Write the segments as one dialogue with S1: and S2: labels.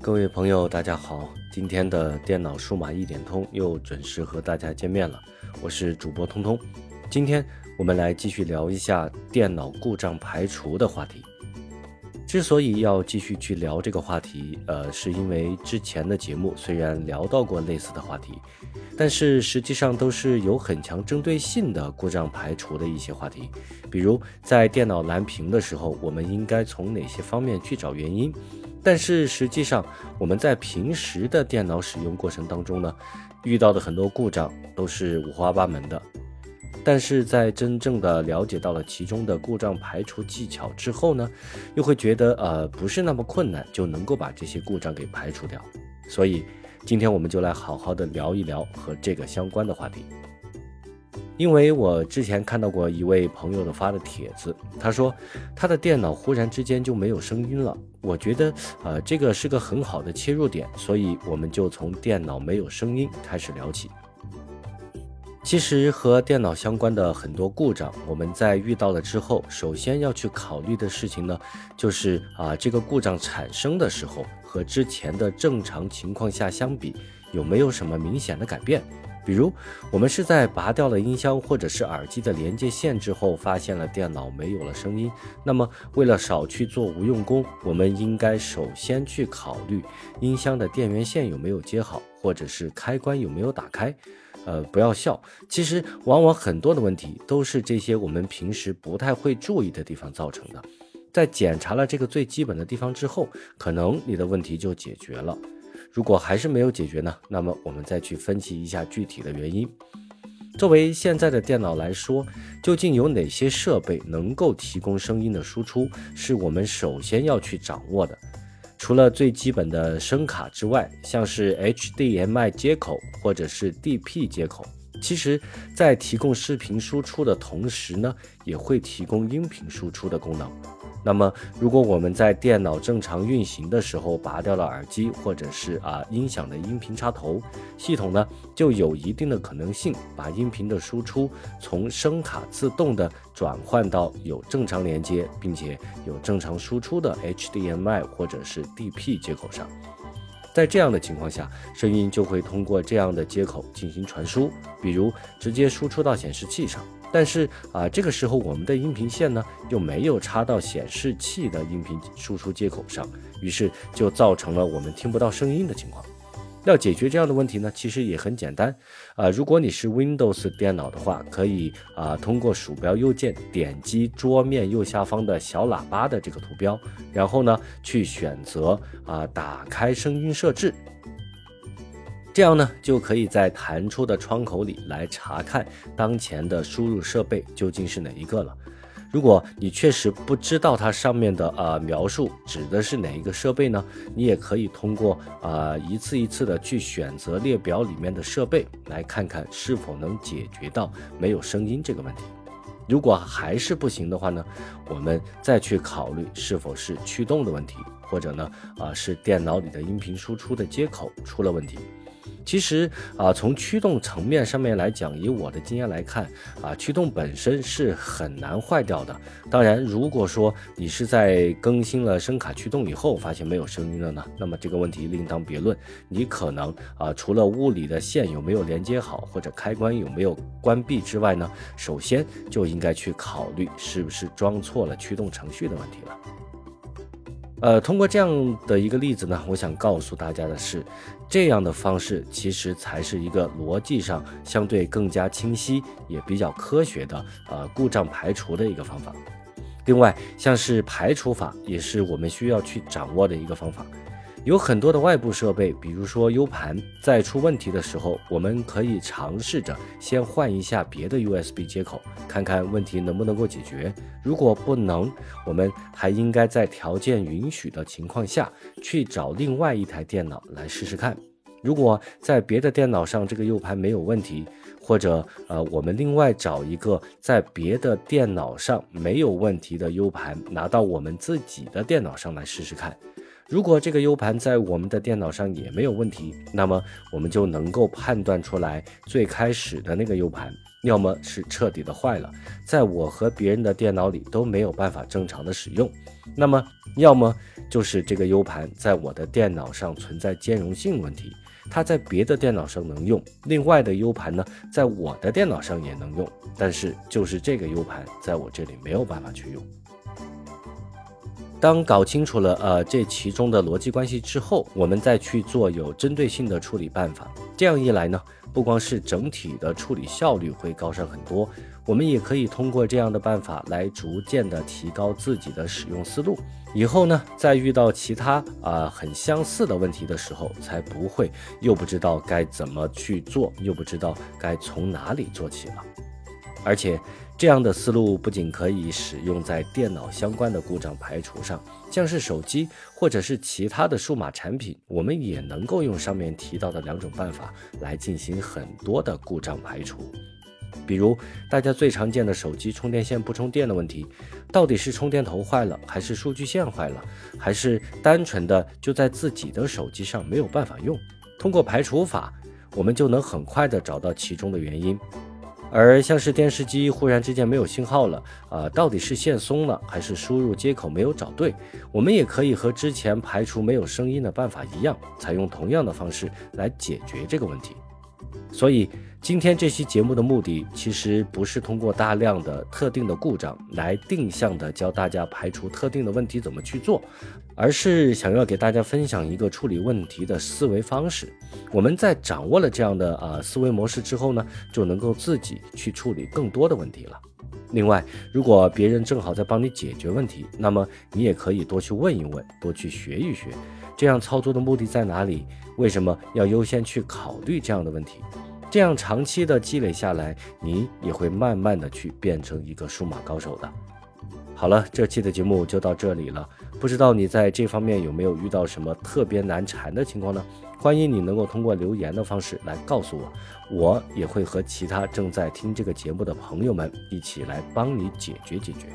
S1: 各位朋友，大家好！今天的电脑数码一点通又准时和大家见面了，我是主播通通。今天我们来继续聊一下电脑故障排除的话题。之所以要继续去聊这个话题，呃，是因为之前的节目虽然聊到过类似的话题，但是实际上都是有很强针对性的故障排除的一些话题。比如在电脑蓝屏的时候，我们应该从哪些方面去找原因？但是实际上，我们在平时的电脑使用过程当中呢，遇到的很多故障都是五花八门的。但是在真正的了解到了其中的故障排除技巧之后呢，又会觉得呃不是那么困难就能够把这些故障给排除掉。所以今天我们就来好好的聊一聊和这个相关的话题。因为我之前看到过一位朋友的发的帖子，他说他的电脑忽然之间就没有声音了。我觉得，呃，这个是个很好的切入点，所以我们就从电脑没有声音开始聊起。其实和电脑相关的很多故障，我们在遇到了之后，首先要去考虑的事情呢，就是啊，这个故障产生的时候和之前的正常情况下相比，有没有什么明显的改变？比如，我们是在拔掉了音箱或者是耳机的连接线之后，发现了电脑没有了声音。那么，为了少去做无用功，我们应该首先去考虑音箱的电源线有没有接好，或者是开关有没有打开。呃，不要笑，其实往往很多的问题都是这些我们平时不太会注意的地方造成的。在检查了这个最基本的地方之后，可能你的问题就解决了。如果还是没有解决呢？那么我们再去分析一下具体的原因。作为现在的电脑来说，究竟有哪些设备能够提供声音的输出，是我们首先要去掌握的。除了最基本的声卡之外，像是 HDMI 接口或者是 DP 接口，其实在提供视频输出的同时呢，也会提供音频输出的功能。那么，如果我们在电脑正常运行的时候拔掉了耳机或者是啊音响的音频插头，系统呢就有一定的可能性把音频的输出从声卡自动的转换到有正常连接并且有正常输出的 HDMI 或者是 DP 接口上。在这样的情况下，声音就会通过这样的接口进行传输，比如直接输出到显示器上。但是啊，这个时候我们的音频线呢又没有插到显示器的音频输出接口上，于是就造成了我们听不到声音的情况。要解决这样的问题呢，其实也很简单啊。如果你是 Windows 电脑的话，可以啊通过鼠标右键点击桌面右下方的小喇叭的这个图标，然后呢去选择啊打开声音设置。这样呢，就可以在弹出的窗口里来查看当前的输入设备究竟是哪一个了。如果你确实不知道它上面的呃描述指的是哪一个设备呢，你也可以通过啊一次一次的去选择列表里面的设备，来看看是否能解决到没有声音这个问题。如果还是不行的话呢，我们再去考虑是否是驱动的问题，或者呢啊是电脑里的音频输出的接口出了问题。其实啊，从驱动层面上面来讲，以我的经验来看啊，驱动本身是很难坏掉的。当然，如果说你是在更新了声卡驱动以后发现没有声音了呢，那么这个问题另当别论。你可能啊，除了物理的线有没有连接好，或者开关有没有关闭之外呢，首先就应该去考虑是不是装错了驱动程序的问题了。呃，通过这样的一个例子呢，我想告诉大家的是，这样的方式其实才是一个逻辑上相对更加清晰，也比较科学的呃故障排除的一个方法。另外，像是排除法，也是我们需要去掌握的一个方法。有很多的外部设备，比如说 U 盘，在出问题的时候，我们可以尝试着先换一下别的 USB 接口，看看问题能不能够解决。如果不能，我们还应该在条件允许的情况下去找另外一台电脑来试试看。如果在别的电脑上这个 U 盘没有问题，或者呃，我们另外找一个在别的电脑上没有问题的 U 盘，拿到我们自己的电脑上来试试看。如果这个 U 盘在我们的电脑上也没有问题，那么我们就能够判断出来，最开始的那个 U 盘要么是彻底的坏了，在我和别人的电脑里都没有办法正常的使用，那么要么就是这个 U 盘在我的电脑上存在兼容性问题，它在别的电脑上能用，另外的 U 盘呢，在我的电脑上也能用，但是就是这个 U 盘在我这里没有办法去用。当搞清楚了呃这其中的逻辑关系之后，我们再去做有针对性的处理办法。这样一来呢，不光是整体的处理效率会高上很多，我们也可以通过这样的办法来逐渐的提高自己的使用思路。以后呢，在遇到其他啊很相似的问题的时候，才不会又不知道该怎么去做，又不知道该从哪里做起了。而且。这样的思路不仅可以使用在电脑相关的故障排除上，像是手机或者是其他的数码产品，我们也能够用上面提到的两种办法来进行很多的故障排除。比如大家最常见的手机充电线不充电的问题，到底是充电头坏了，还是数据线坏了，还是单纯的就在自己的手机上没有办法用？通过排除法，我们就能很快的找到其中的原因。而像是电视机忽然之间没有信号了，啊，到底是线松了还是输入接口没有找对？我们也可以和之前排除没有声音的办法一样，采用同样的方式来解决这个问题。所以今天这期节目的目的，其实不是通过大量的特定的故障来定向的教大家排除特定的问题怎么去做，而是想要给大家分享一个处理问题的思维方式。我们在掌握了这样的啊思维模式之后呢，就能够自己去处理更多的问题了。另外，如果别人正好在帮你解决问题，那么你也可以多去问一问，多去学一学。这样操作的目的在哪里？为什么要优先去考虑这样的问题？这样长期的积累下来，你也会慢慢的去变成一个数码高手的。好了，这期的节目就到这里了。不知道你在这方面有没有遇到什么特别难缠的情况呢？欢迎你能够通过留言的方式来告诉我，我也会和其他正在听这个节目的朋友们一起来帮你解决解决。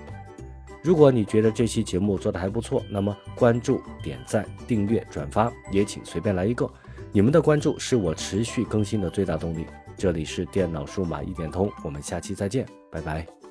S1: 如果你觉得这期节目做的还不错，那么关注、点赞、订阅、转发也请随便来一个。你们的关注是我持续更新的最大动力。这里是电脑数码一点通，我们下期再见，拜拜。